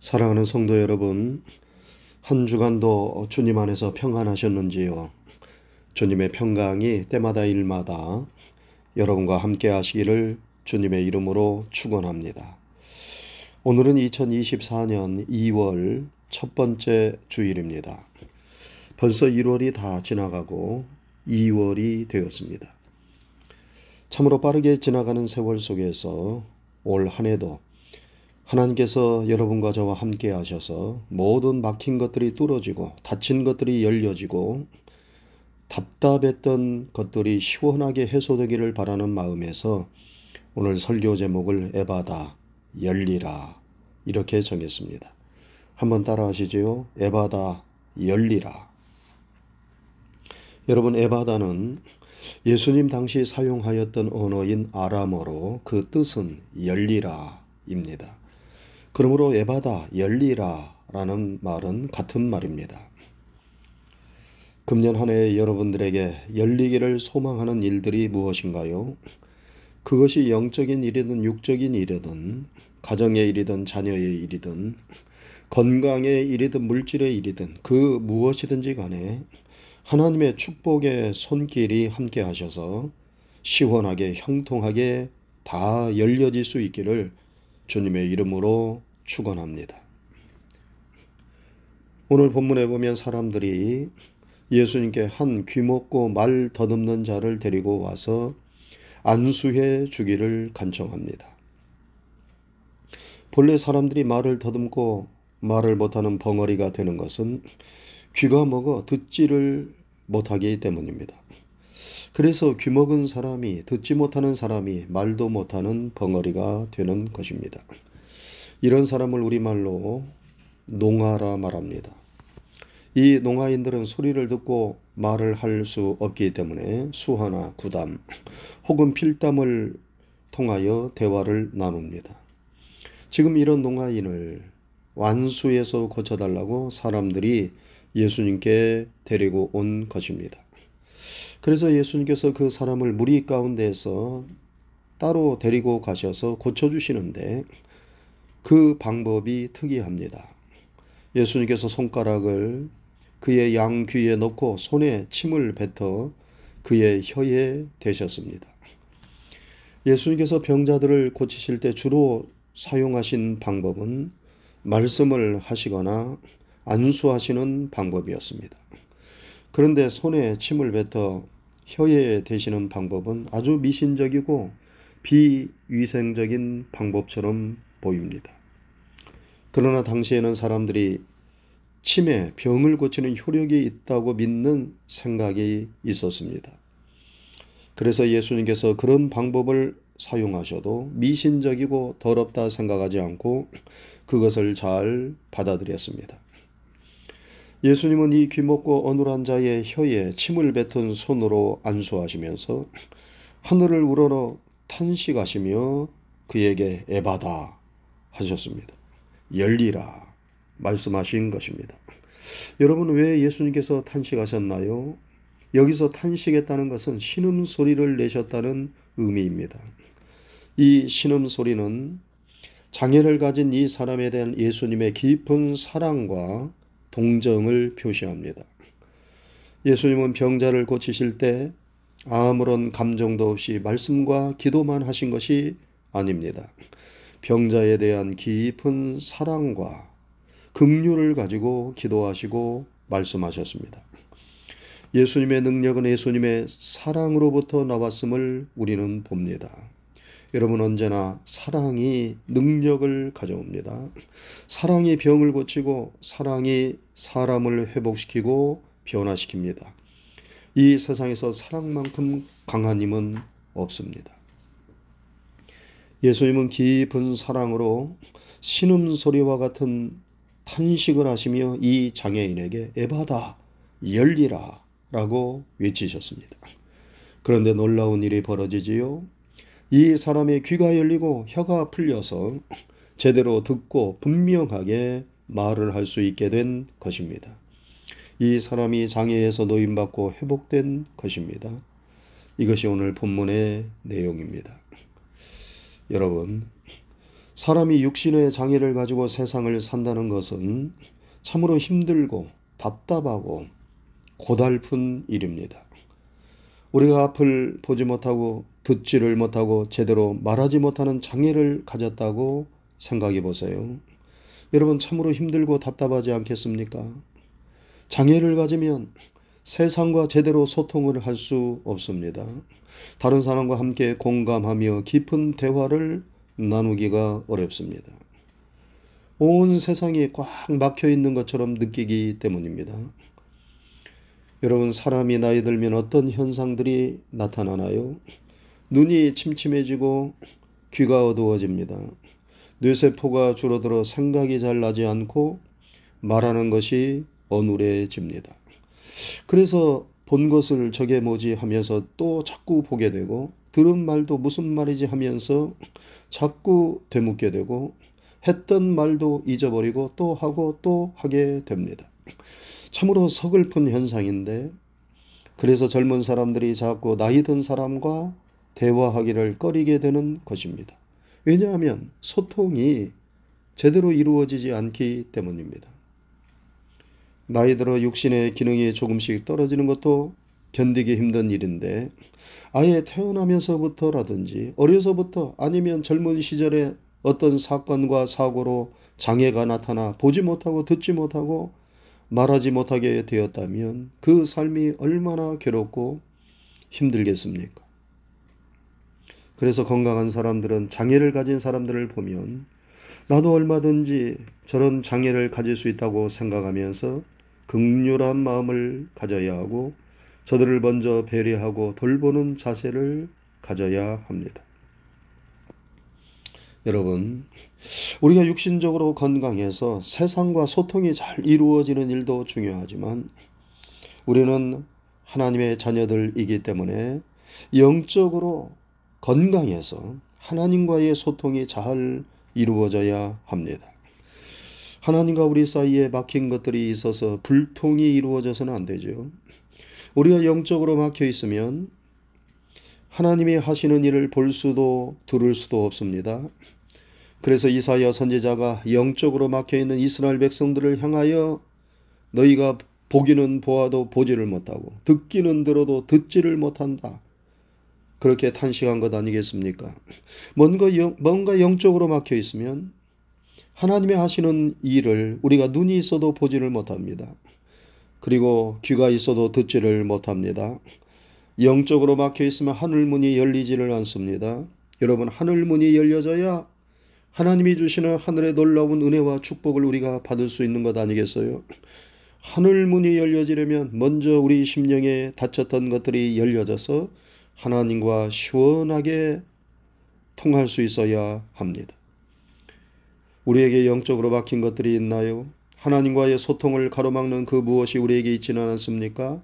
사랑하는 성도 여러분, 한 주간도 주님 안에서 평안하셨는지요? 주님의 평강이 때마다 일마다 여러분과 함께 하시기를 주님의 이름으로 축원합니다. 오늘은 2024년 2월 첫 번째 주일입니다. 벌써 1월이 다 지나가고 2월이 되었습니다. 참으로 빠르게 지나가는 세월 속에서 올 한 해도 하나님께서 여러분과 저와 함께 하셔서 모든 막힌 것들이 뚫어지고 닫힌 것들이 열려지고 답답했던 것들이 시원하게 해소되기를 바라는 마음에서 오늘 설교 제목을 에바다 열리라 이렇게 정했습니다. 한번 따라 하시지요. 에바다 열리라. 여러분 에바다는 예수님 당시 사용하였던 언어인 아람어로 그 뜻은 열리라입니다. 그러므로 에바다 열리라 라는 말은 같은 말입니다. 금년 한 해 여러분들에게 열리기를 소망하는 일들이 무엇인가요? 그것이 영적인 일이든 육적인 일이든 가정의 일이든 자녀의 일이든 건강의 일이든 물질의 일이든 그 무엇이든지 간에 하나님의 축복의 손길이 함께 하셔서 시원하게 형통하게 다 열려질 수 있기를 주님의 이름으로 축원합니다. 오늘 본문에 보면 사람들이 예수님께 한 귀먹고 말 더듬는 자를 데리고 와서 안수해 주기를 간청합니다. 본래 사람들이 말을 더듬고 말을 못하는 벙어리가 되는 것은 귀가 먹어 듣지를 못하기 때문입니다. 그래서 귀먹은 사람이 듣지 못하는 사람이 말도 못하는 벙어리가 되는 것입니다. 이런 사람을 우리말로 농아라 말합니다. 이 농아인들은 소리를 듣고 말을 할 수 없기 때문에 수화나 구담 혹은 필담을 통하여 대화를 나눕니다. 지금 이런 농아인을 완수해서 고쳐달라고 사람들이 예수님께 데리고 온 것입니다. 그래서 예수님께서 그 사람을 무리 가운데에서 따로 데리고 가셔서 고쳐주시는데 그 방법이 특이합니다. 예수님께서 손가락을 그의 양 귀에 넣고 손에 침을 뱉어 그의 혀에 대셨습니다. 예수님께서 병자들을 고치실 때 주로 사용하신 방법은 말씀을 하시거나 안수하시는 방법이었습니다. 그런데 손에 침을 뱉어 혀에 대시는 방법은 아주 미신적이고 비위생적인 방법처럼 보입니다. 그러나 당시에는 사람들이 침에 병을 고치는 효력이 있다고 믿는 생각이 있었습니다. 그래서 예수님께서 그런 방법을 사용하셔도 미신적이고 더럽다 생각하지 않고 그것을 잘 받아들였습니다. 예수님은 이 귀먹고 어눌한 자의 혀에 침을 뱉은 손으로 안수하시면서 하늘을 우러러 탄식하시며 그에게 에바다 하셨습니다. 열리라 말씀하신 것입니다. 여러분 왜 예수님께서 탄식하셨나요? 여기서 탄식했다는 것은 신음 소리를 내셨다는 의미입니다. 이 신음 소리는 장애를 가진 이 사람에 대한 예수님의 깊은 사랑과 동정을 표시합니다. 예수님은 병자를 고치실 때 아무런 감정도 없이 말씀과 기도만 하신 것이 아닙니다. 병자에 대한 깊은 사랑과 긍휼을 가지고 기도하시고 말씀하셨습니다. 예수님의 능력은 예수님의 사랑으로부터 나왔음을 우리는 봅니다. 여러분 언제나 사랑이 능력을 가져옵니다. 사랑이 병을 고치고 사랑이 사람을 회복시키고 변화시킵니다. 이 세상에서 사랑만큼 강한 힘은 없습니다. 예수님은 깊은 사랑으로 신음 소리와 같은 탄식을 하시며 이 장애인에게 에바다 열리라 라고 외치셨습니다. 그런데 놀라운 일이 벌어지지요. 이 사람의 귀가 열리고 혀가 풀려서 제대로 듣고 분명하게 말을 할 수 있게 된 것입니다. 이 사람이 장애에서 노임받고 회복된 것입니다. 이것이 오늘 본문의 내용입니다. 여러분, 사람이 육신의 장애를 가지고 세상을 산다는 것은 참으로 힘들고 답답하고 고달픈 일입니다. 우리가 앞을 보지 못하고 듣지를 못하고 제대로 말하지 못하는 장애를 가졌다고 생각해 보세요. 여러분 참으로 힘들고 답답하지 않겠습니까? 장애를 가지면 세상과 제대로 소통을 할 수 없습니다. 다른 사람과 함께 공감하며 깊은 대화를 나누기가 어렵습니다. 온 세상이 꽉 막혀 있는 것처럼 느끼기 때문입니다. 여러분, 사람이 나이 들면 어떤 현상들이 나타나나요? 눈이 침침해지고 귀가 어두워집니다. 뇌세포가 줄어들어 생각이 잘 나지 않고 말하는 것이 어눌해집니다. 그래서 본 것을 저게 뭐지 하면서 또 자꾸 보게 되고 들은 말도 무슨 말이지 하면서 자꾸 되묻게 되고 했던 말도 잊어버리고 또 하고 또 하게 됩니다. 참으로 서글픈 현상인데 그래서 젊은 사람들이 자꾸 나이 든 사람과 대화하기를 꺼리게 되는 것입니다. 왜냐하면 소통이 제대로 이루어지지 않기 때문입니다. 나이 들어 육신의 기능이 조금씩 떨어지는 것도 견디기 힘든 일인데 아예 태어나면서부터라든지 어려서부터 아니면 젊은 시절에 어떤 사건과 사고로 장애가 나타나 보지 못하고 듣지 못하고 말하지 못하게 되었다면 그 삶이 얼마나 괴롭고 힘들겠습니까? 그래서 건강한 사람들은 장애를 가진 사람들을 보면 나도 얼마든지 저런 장애를 가질 수 있다고 생각하면서 극률한 마음을 가져야 하고 저들을 먼저 배려하고 돌보는 자세를 가져야 합니다. 여러분, 우리가 육신적으로 건강해서 세상과 소통이 잘 이루어지는 일도 중요하지만 우리는 하나님의 자녀들이기 때문에 영적으로 건강해서 하나님과의 소통이 잘 이루어져야 합니다. 하나님과 우리 사이에 막힌 것들이 있어서 불통이 이루어져서는 안 되죠. 우리가 영적으로 막혀 있으면 하나님이 하시는 일을 볼 수도 들을 수도 없습니다. 그래서 이사야 선지자가 영적으로 막혀 있는 이스라엘 백성들을 향하여 너희가 보기는 보아도 보지를 못하고 듣기는 들어도 듣지를 못한다. 그렇게 탄식한 것 아니겠습니까? 뭔가, 영, 뭔가 영적으로 막혀 있으면 하나님의 하시는 일을 우리가 눈이 있어도 보지를 못합니다. 그리고 귀가 있어도 듣지를 못합니다. 영적으로 막혀 있으면 하늘 문이 열리지를 않습니다. 여러분, 하늘 문이 열려져야 하나님이 주시는 하늘의 놀라운 은혜와 축복을 우리가 받을 수 있는 것 아니겠어요? 하늘 문이 열려지려면 먼저 우리 심령에 닫혔던 것들이 열려져서 하나님과 시원하게 통할 수 있어야 합니다. 우리에게 영적으로 막힌 것들이 있나요? 하나님과의 소통을 가로막는 그 무엇이 우리에게 있지는 않습니까?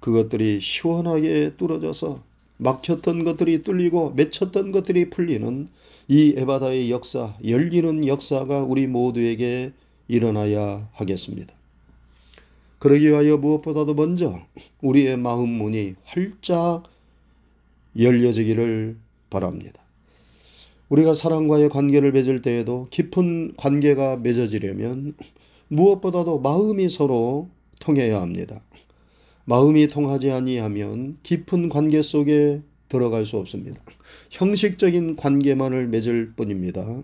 그것들이 시원하게 뚫어져서 막혔던 것들이 뚫리고 맺혔던 것들이 풀리는 이 에바다의 역사, 열리는 역사가 우리 모두에게 일어나야 하겠습니다. 그러기 위하여 무엇보다도 먼저 우리의 마음 문이 활짝 열려지기를 바랍니다. 우리가 사람과의 관계를 맺을 때에도 깊은 관계가 맺어지려면 무엇보다도 마음이 서로 통해야 합니다. 마음이 통하지 아니하면 깊은 관계 속에 들어갈 수 없습니다. 형식적인 관계만을 맺을 뿐입니다.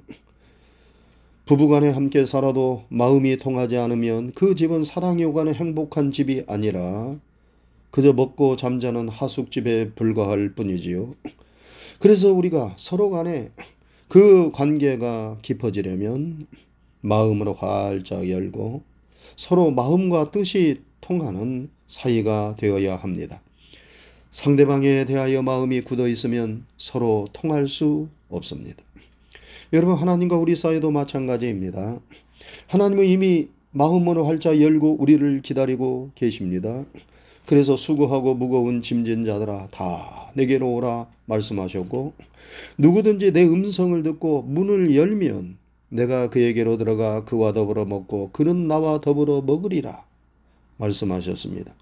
부부간에 함께 살아도 마음이 통하지 않으면 그 집은 사랑이 오가는 행복한 집이 아니라 그저 먹고 잠자는 하숙집에 불과할 뿐이지요. 그래서 우리가 서로 간에 그 관계가 깊어지려면 마음으로 활짝 열고 서로 마음과 뜻이 통하는 사이가 되어야 합니다. 상대방에 대하여 마음이 굳어 있으면 서로 통할 수 없습니다. 여러분, 하나님과 우리 사이도 마찬가지입니다. 하나님은 이미 마음으로 활짝 열고 우리를 기다리고 계십니다. 그래서 수고하고 무거운 짐진 자들아 다 내게로 오라 말씀하셨고 누구든지 내 음성을 듣고 문을 열면 내가 그에게로 들어가 그와 더불어 먹고 그는 나와 더불어 먹으리라 말씀하셨습니다.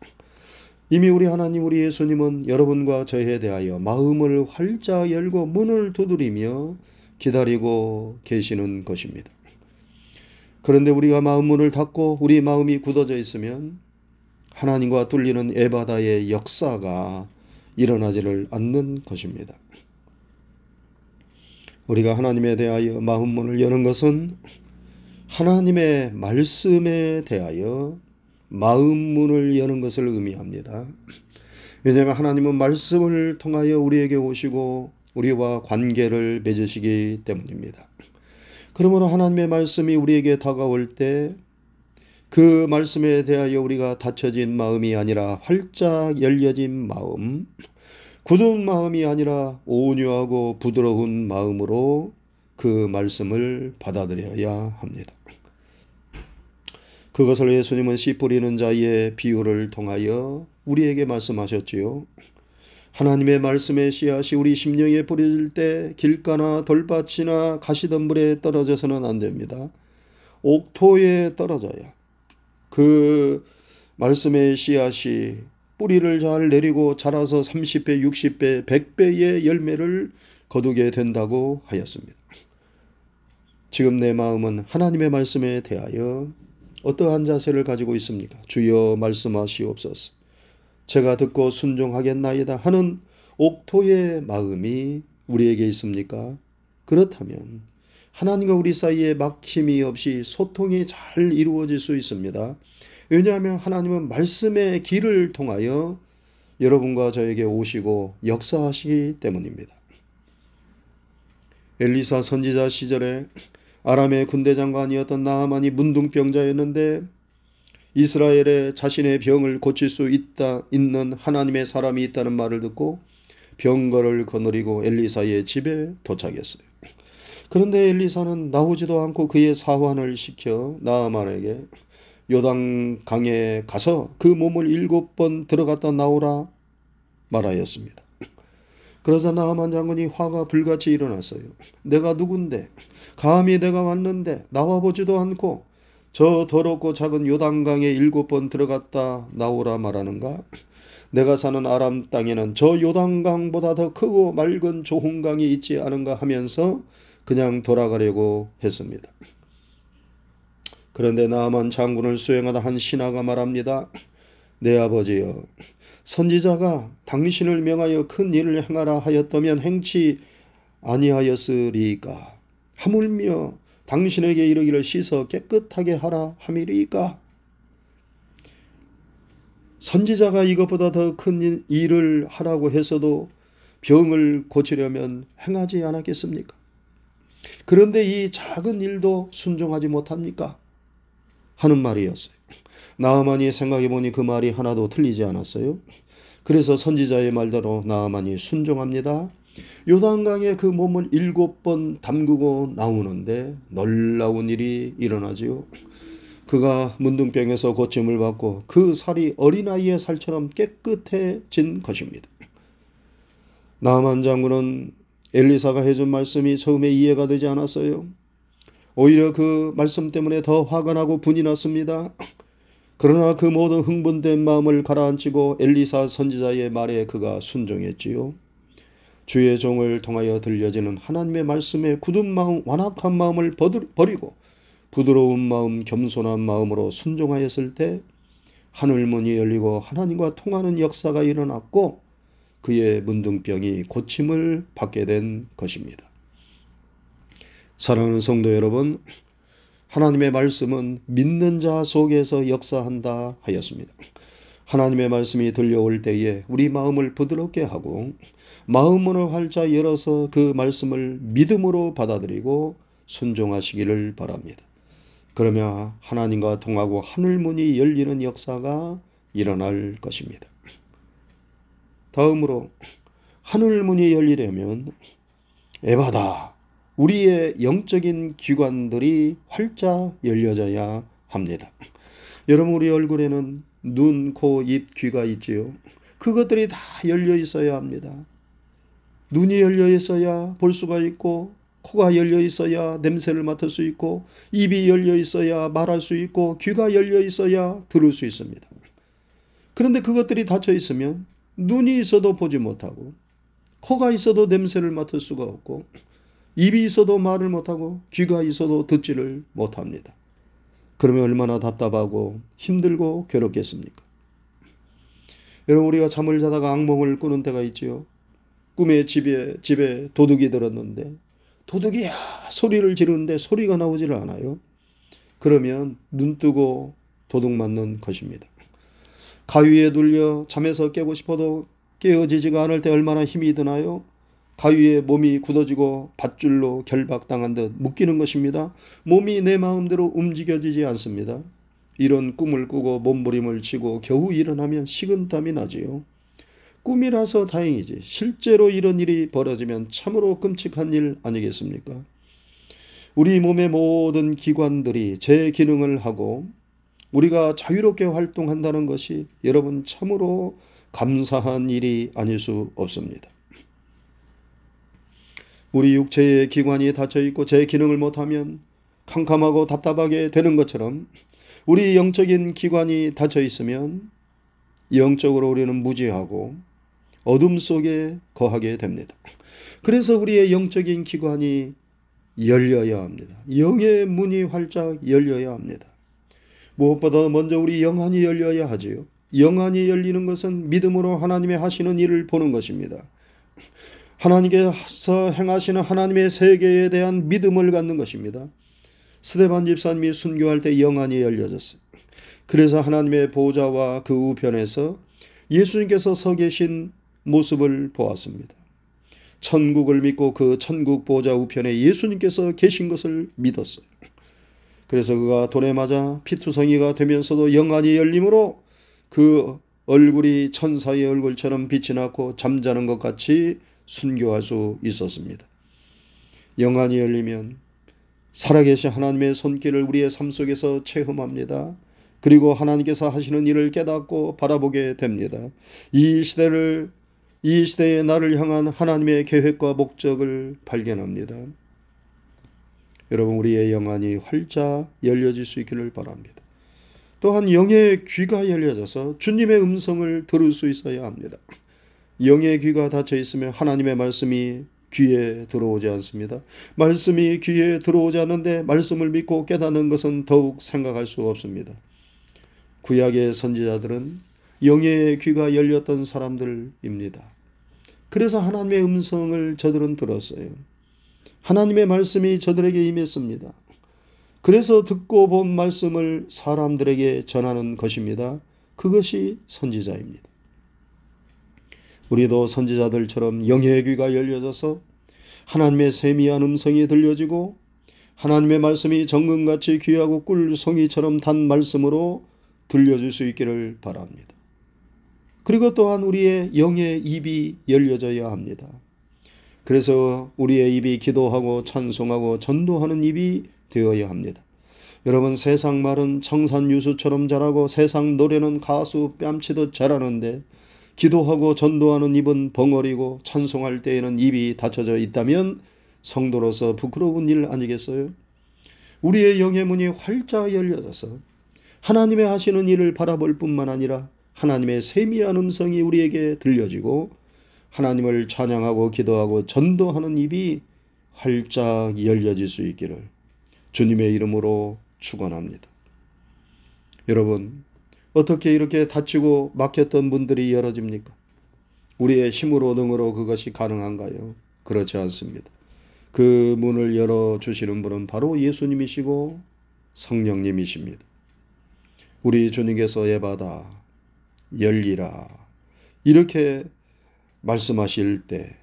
이미 우리 하나님 우리 예수님은 여러분과 저에 대하여 마음을 활짝 열고 문을 두드리며 기다리고 계시는 것입니다. 그런데 우리가 마음 문을 닫고 우리 마음이 굳어져 있으면 하나님과 뚫리는 에바다의 역사가 일어나지를 않는 것입니다. 우리가 하나님에 대하여 마음 문을 여는 것은 하나님의 말씀에 대하여 마음 문을 여는 것을 의미합니다. 왜냐하면 하나님은 말씀을 통하여 우리에게 오시고 우리와 관계를 맺으시기 때문입니다. 그러므로 하나님의 말씀이 우리에게 다가올 때 그 말씀에 대하여 우리가 닫혀진 마음이 아니라 활짝 열려진 마음, 굳은 마음이 아니라 온유하고 부드러운 마음으로 그 말씀을 받아들여야 합니다. 그것을 예수님은 씨 뿌리는 자의 비유를 통하여 우리에게 말씀하셨지요. 하나님의 말씀의 씨앗이 우리 심령에 뿌려질 때 길가나 돌밭이나 가시덤불에 떨어져서는 안 됩니다. 옥토에 떨어져야 그 말씀의 씨앗이 뿌리를 잘 내리고 자라서 30배, 60배, 100배의 열매를 거두게 된다고 하였습니다. 지금 내 마음은 하나님의 말씀에 대하여 어떠한 자세를 가지고 있습니까? 주여 말씀하시옵소서. 제가 듣고 순종하겠나이다 하는 옥토의 마음이 우리에게 있습니까? 그렇다면 하나님과 우리 사이에 막힘이 없이 소통이 잘 이루어질 수 있습니다. 왜냐하면 하나님은 말씀의 길을 통하여 여러분과 저에게 오시고 역사하시기 때문입니다. 엘리사 선지자 시절에 아람의 군대 장관이었던 나아만이 문둥병자였는데 이스라엘에 자신의 병을 고칠 수 있다 있는 하나님의 사람이 있다는 말을 듣고 병거를 거느리고 엘리사의 집에 도착했어요. 그런데 엘리사는 나오지도 않고 그의 사환을 시켜 나아만에게 요당 강에 가서 그 몸을 일곱 번 들어갔다 나오라 말하였습니다. 그러자 나아만 장군이 화가 불같이 일어났어요. 내가 누군데 감히 내가 왔는데 나와보지도 않고 저 더럽고 작은 요단강에 일곱 번 들어갔다 나오라 말하는가? 내가 사는 아람 땅에는 저 요단강보다 더 크고 맑은 좋은 강이 있지 않은가 하면서 그냥 돌아가려고 했습니다. 그런데 나만 장군을 수행하다 한 신하가 말합니다. 내 아버지여, 선지자가 당신을 명하여 큰 일을 행하라 하였다면 행치 아니하였으리까. 하물며 당신에게 이르기를 씻어 깨끗하게 하라 함이리까. 선지자가 이것보다 더 큰 일을 하라고 해서도 병을 고치려면 행하지 않았겠습니까? 그런데 이 작은 일도 순종하지 못합니까? 하는 말이었어요. 나아만이 생각해 보니 그 말이 하나도 틀리지 않았어요. 그래서 선지자의 말대로 나아만이 순종합니다. 요단강에 그 몸을 일곱 번 담그고 나오는데 놀라운 일이 일어나지요. 그가 문둥병에서 고침을 받고 그 살이 어린아이의 살처럼 깨끗해진 것입니다. 나만 장군은 엘리사가 해준 말씀이 처음에 이해가 되지 않았어요. 오히려 그 말씀 때문에 더 화가 나고 분이 났습니다. 그러나 그 모든 흥분된 마음을 가라앉히고 엘리사 선지자의 말에 그가 순종했지요. 주의 종을 통하여 들려지는 하나님의 말씀에 굳은 마음, 완악한 마음을 버리고 부드러운 마음, 겸손한 마음으로 순종하였을 때 하늘 문이 열리고 하나님과 통하는 역사가 일어났고 그의 문둥병이 고침을 받게 된 것입니다. 사랑하는 성도 여러분, 하나님의 말씀은 믿는 자 속에서 역사한다 하였습니다. 하나님의 말씀이 들려올 때에 우리 마음을 부드럽게 하고 마음문을 활짝 열어서 그 말씀을 믿음으로 받아들이고 순종하시기를 바랍니다. 그러면 하나님과 통하고 하늘문이 열리는 역사가 일어날 것입니다. 다음으로 하늘 문이 열리려면 에바다 우리의 영적인 기관들이 활짝 열려져야 합니다. 여러분 우리 얼굴에는 눈, 코, 입, 귀가 있지요. 그것들이 다 열려 있어야 합니다. 눈이 열려 있어야 볼 수가 있고 코가 열려 있어야 냄새를 맡을 수 있고 입이 열려 있어야 말할 수 있고 귀가 열려 있어야 들을 수 있습니다. 그런데 그것들이 닫혀 있으면 눈이 있어도 보지 못하고 코가 있어도 냄새를 맡을 수가 없고 입이 있어도 말을 못하고 귀가 있어도 듣지를 못합니다. 그러면 얼마나 답답하고 힘들고 괴롭겠습니까? 여러분 우리가 잠을 자다가 악몽을 꾸는 때가 있지요. 꿈에 집에 집에 도둑이 들었는데 도둑이야 소리를 지르는데 소리가 나오지를 않아요. 그러면 눈 뜨고 도둑 맞는 것입니다. 가위에 눌려 잠에서 깨고 싶어도 깨어지지가 않을 때 얼마나 힘이 드나요? 가위에 몸이 굳어지고 밧줄로 결박당한 듯 묶이는 것입니다. 몸이 내 마음대로 움직여지지 않습니다. 이런 꿈을 꾸고 몸부림을 치고 겨우 일어나면 식은땀이 나지요. 꿈이라서 다행이지. 실제로 이런 일이 벌어지면 참으로 끔찍한 일 아니겠습니까? 우리 몸의 모든 기관들이 제 기능을 하고 우리가 자유롭게 활동한다는 것이 여러분 참으로 감사한 일이 아닐 수 없습니다. 우리 육체의 기관이 닫혀 있고 제 기능을 못하면 캄캄하고 답답하게 되는 것처럼 우리 영적인 기관이 닫혀 있으면 영적으로 우리는 무지하고 어둠 속에 거하게 됩니다. 그래서 우리의 영적인 기관이 열려야 합니다. 영의 문이 활짝 열려야 합니다. 무엇보다 먼저 우리 영안이 열려야 하지요. 영안이 열리는 것은 믿음으로 하나님의 하시는 일을 보는 것입니다. 하나님께서 행하시는 하나님의 세계에 대한 믿음을 갖는 것입니다. 스테반 집사님이 순교할 때 영안이 열려졌어요. 그래서 하나님의 보좌와 그 우편에서 예수님께서 서 계신 모습을 보았습니다. 천국을 믿고 그 천국 보좌 우편에 예수님께서 계신 것을 믿었어요. 그래서 그가 돌에 맞아 피투성이가 되면서도 영안이 열림으로 그 얼굴이 천사의 얼굴처럼 빛이 나고 잠자는 것 같이 순교할 수 있었습니다. 영안이 열리면 살아계신 하나님의 손길을 우리의 삶 속에서 체험합니다. 그리고 하나님께서 하시는 일을 깨닫고 바라보게 됩니다. 이 시대를 이 시대의 나를 향한 하나님의 계획과 목적을 발견합니다. 여러분 우리의 영안이 활짝 열려질 수 있기를 바랍니다. 또한 영의 귀가 열려져서 주님의 음성을 들을 수 있어야 합니다. 영의 귀가 닫혀 있으면 하나님의 말씀이 귀에 들어오지 않습니다. 말씀이 귀에 들어오지 않는데 말씀을 믿고 깨닫는 것은 더욱 생각할 수 없습니다. 구약의 선지자들은 영의 귀가 열렸던 사람들입니다. 그래서 하나님의 음성을 저들은 들었어요. 하나님의 말씀이 저들에게 임했습니다. 그래서 듣고 본 말씀을 사람들에게 전하는 것입니다. 그것이 선지자입니다. 우리도 선지자들처럼 영의 귀가 열려져서 하나님의 세미한 음성이 들려지고 하나님의 말씀이 정금같이 귀하고 꿀송이처럼 단 말씀으로 들려줄 수 있기를 바랍니다. 그리고 또한 우리의 영의 입이 열려져야 합니다. 그래서 우리의 입이 기도하고 찬송하고 전도하는 입이 되어야 합니다. 여러분 세상 말은 청산유수처럼 자라고 세상 노래는 가수 뺨치듯 자라는데 기도하고 전도하는 입은 벙어리고 찬송할 때에는 입이 닫혀져 있다면 성도로서 부끄러운 일 아니겠어요? 우리의 영의 문이 활짝 열려져서 하나님의 하시는 일을 바라볼 뿐만 아니라 하나님의 세미한 음성이 우리에게 들려지고 하나님을 찬양하고 기도하고 전도하는 입이 활짝 열려질 수 있기를 주님의 이름으로 축원합니다. 여러분 어떻게 이렇게 닫히고 막혔던 문들이 열어집니까? 우리의 힘으로 능으로 그것이 가능한가요? 그렇지 않습니다. 그 문을 열어 주시는 분은 바로 예수님이시고 성령님이십니다. 우리 주님께서 예바다 열리라 이렇게 말씀하실 때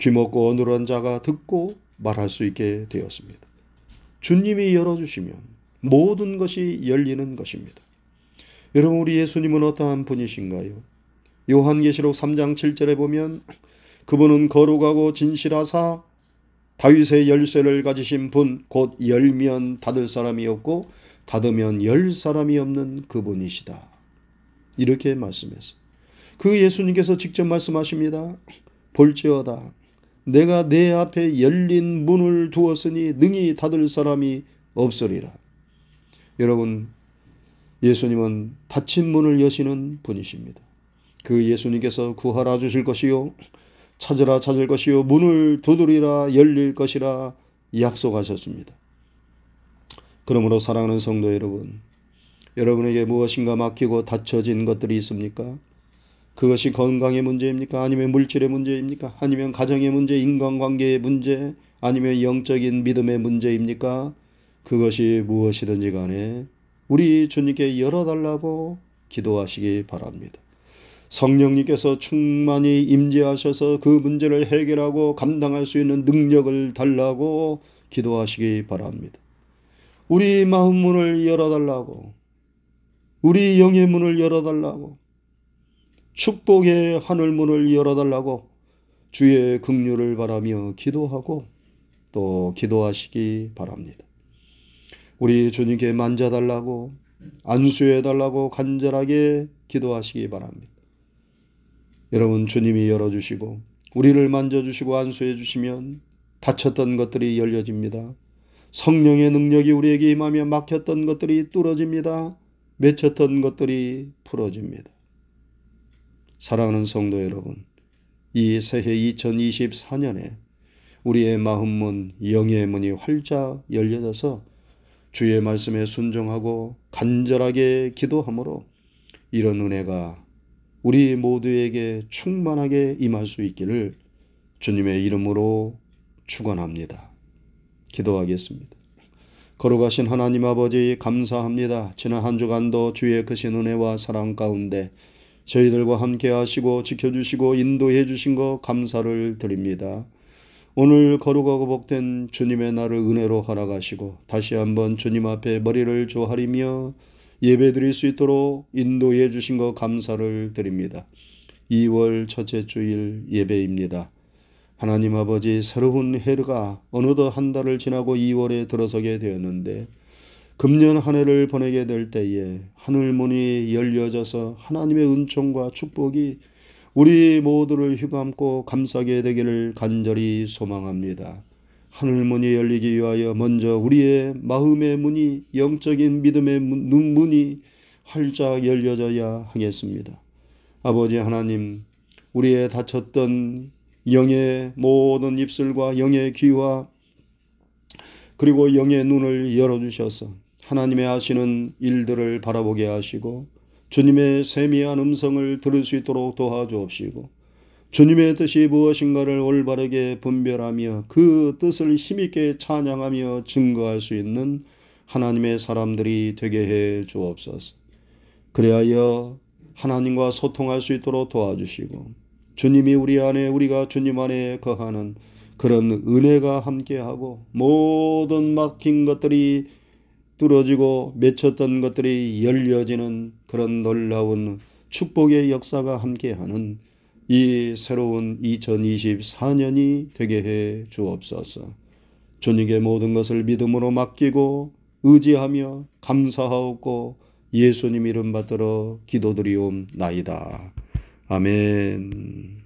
귀먹고 어눌한 자가 듣고 말할 수 있게 되었습니다. 주님이 열어주시면 모든 것이 열리는 것입니다. 여러분 우리 예수님은 어떠한 분이신가요? 요한계시록 3장 7절에 보면 그분은 거룩하고 진실하사 다윗의 열쇠를 가지신 분 곧 열면 닫을 사람이 없고 닫으면 열 사람이 없는 그분이시다. 이렇게 말씀했어요. 그 예수님께서 직접 말씀하십니다. 볼지어다. 내가 내 앞에 열린 문을 두었으니 능히 닫을 사람이 없으리라. 여러분, 예수님은 닫힌 문을 여시는 분이십니다. 그 예수님께서 구하라 주실 것이요. 찾으라 찾을 것이요 문을 두드리라 열릴 것이라 약속하셨습니다. 그러므로 사랑하는 성도 여러분, 여러분에게 무엇인가 막히고 닫혀진 것들이 있습니까? 그것이 건강의 문제입니까? 아니면 물질의 문제입니까? 아니면 가정의 문제, 인간관계의 문제, 아니면 영적인 믿음의 문제입니까? 그것이 무엇이든지 간에 우리 주님께 열어달라고 기도하시기 바랍니다. 성령님께서 충만히 임재하셔서 그 문제를 해결하고 감당할 수 있는 능력을 달라고 기도하시기 바랍니다. 우리 마음 문을 열어달라고, 우리 영의 문을 열어달라고, 축복의 하늘 문을 열어달라고 주의 긍휼을 바라며 기도하고 또 기도하시기 바랍니다. 우리 주님께 만져달라고 안수해달라고 간절하게 기도하시기 바랍니다. 여러분 주님이 열어주시고 우리를 만져주시고 안수해 주시면 닫혔던 것들이 열려집니다. 성령의 능력이 우리에게 임하며 막혔던 것들이 뚫어집니다. 맺혔던 것들이 풀어집니다. 사랑하는 성도 여러분, 이 새해 2024년에 우리의 마음문, 영의 문이 활짝 열려져서 주의 말씀에 순종하고 간절하게 기도함으로 이런 은혜가 우리 모두에게 충만하게 임할 수 있기를 주님의 이름으로 축원합니다. 기도하겠습니다. 걸어가신 하나님 아버지 감사합니다. 지난 한 주간도 주의 크신 은혜와 사랑 가운데 저희들과 함께 하시고 지켜주시고 인도해 주신 것 감사를 드립니다. 오늘 거룩하고 복된 주님의 날을 은혜로 허락하시고 다시 한번 주님 앞에 머리를 조아리며 예배 드릴 수 있도록 인도해 주신 것 감사를 드립니다. 2월 첫째 주일 예배입니다. 하나님 아버지 새로운 해가 어느덧 한 달을 지나고 2월에 들어서게 되었는데 금년 한 해를 보내게 될 때에 하늘 문이 열려져서 하나님의 은총과 축복이 우리 모두를 휘감고 감싸게 되기를 간절히 소망합니다. 하늘 문이 열리기 위하여 먼저 우리의 마음의 문이 영적인 믿음의 눈문이 활짝 열려져야 하겠습니다. 아버지 하나님, 우리의 닫혔던 영의 모든 입술과 영의 귀와 그리고 영의 눈을 열어주셔서 하나님의 하시는 일들을 바라보게 하시고 주님의 세미한 음성을 들을 수 있도록 도와주옵시고 주님의 뜻이 무엇인가를 올바르게 분별하며 그 뜻을 힘있게 찬양하며 증거할 수 있는 하나님의 사람들이 되게 해 주옵소서. 그리하여 하나님과 소통할 수 있도록 도와주시고 주님이 우리 안에 우리가 주님 안에 거하는 그런 은혜가 함께하고 모든 막힌 것들이 뚫어지고 맺혔던 것들이 열려지는 그런 놀라운 축복의 역사가 함께하는 이 새로운 2024년이 되게 해 주옵소서. 주님께 모든 것을 믿음으로 맡기고 의지하며 감사하옵고 예수님 이름 받들어 기도드리옵나이다. 아멘.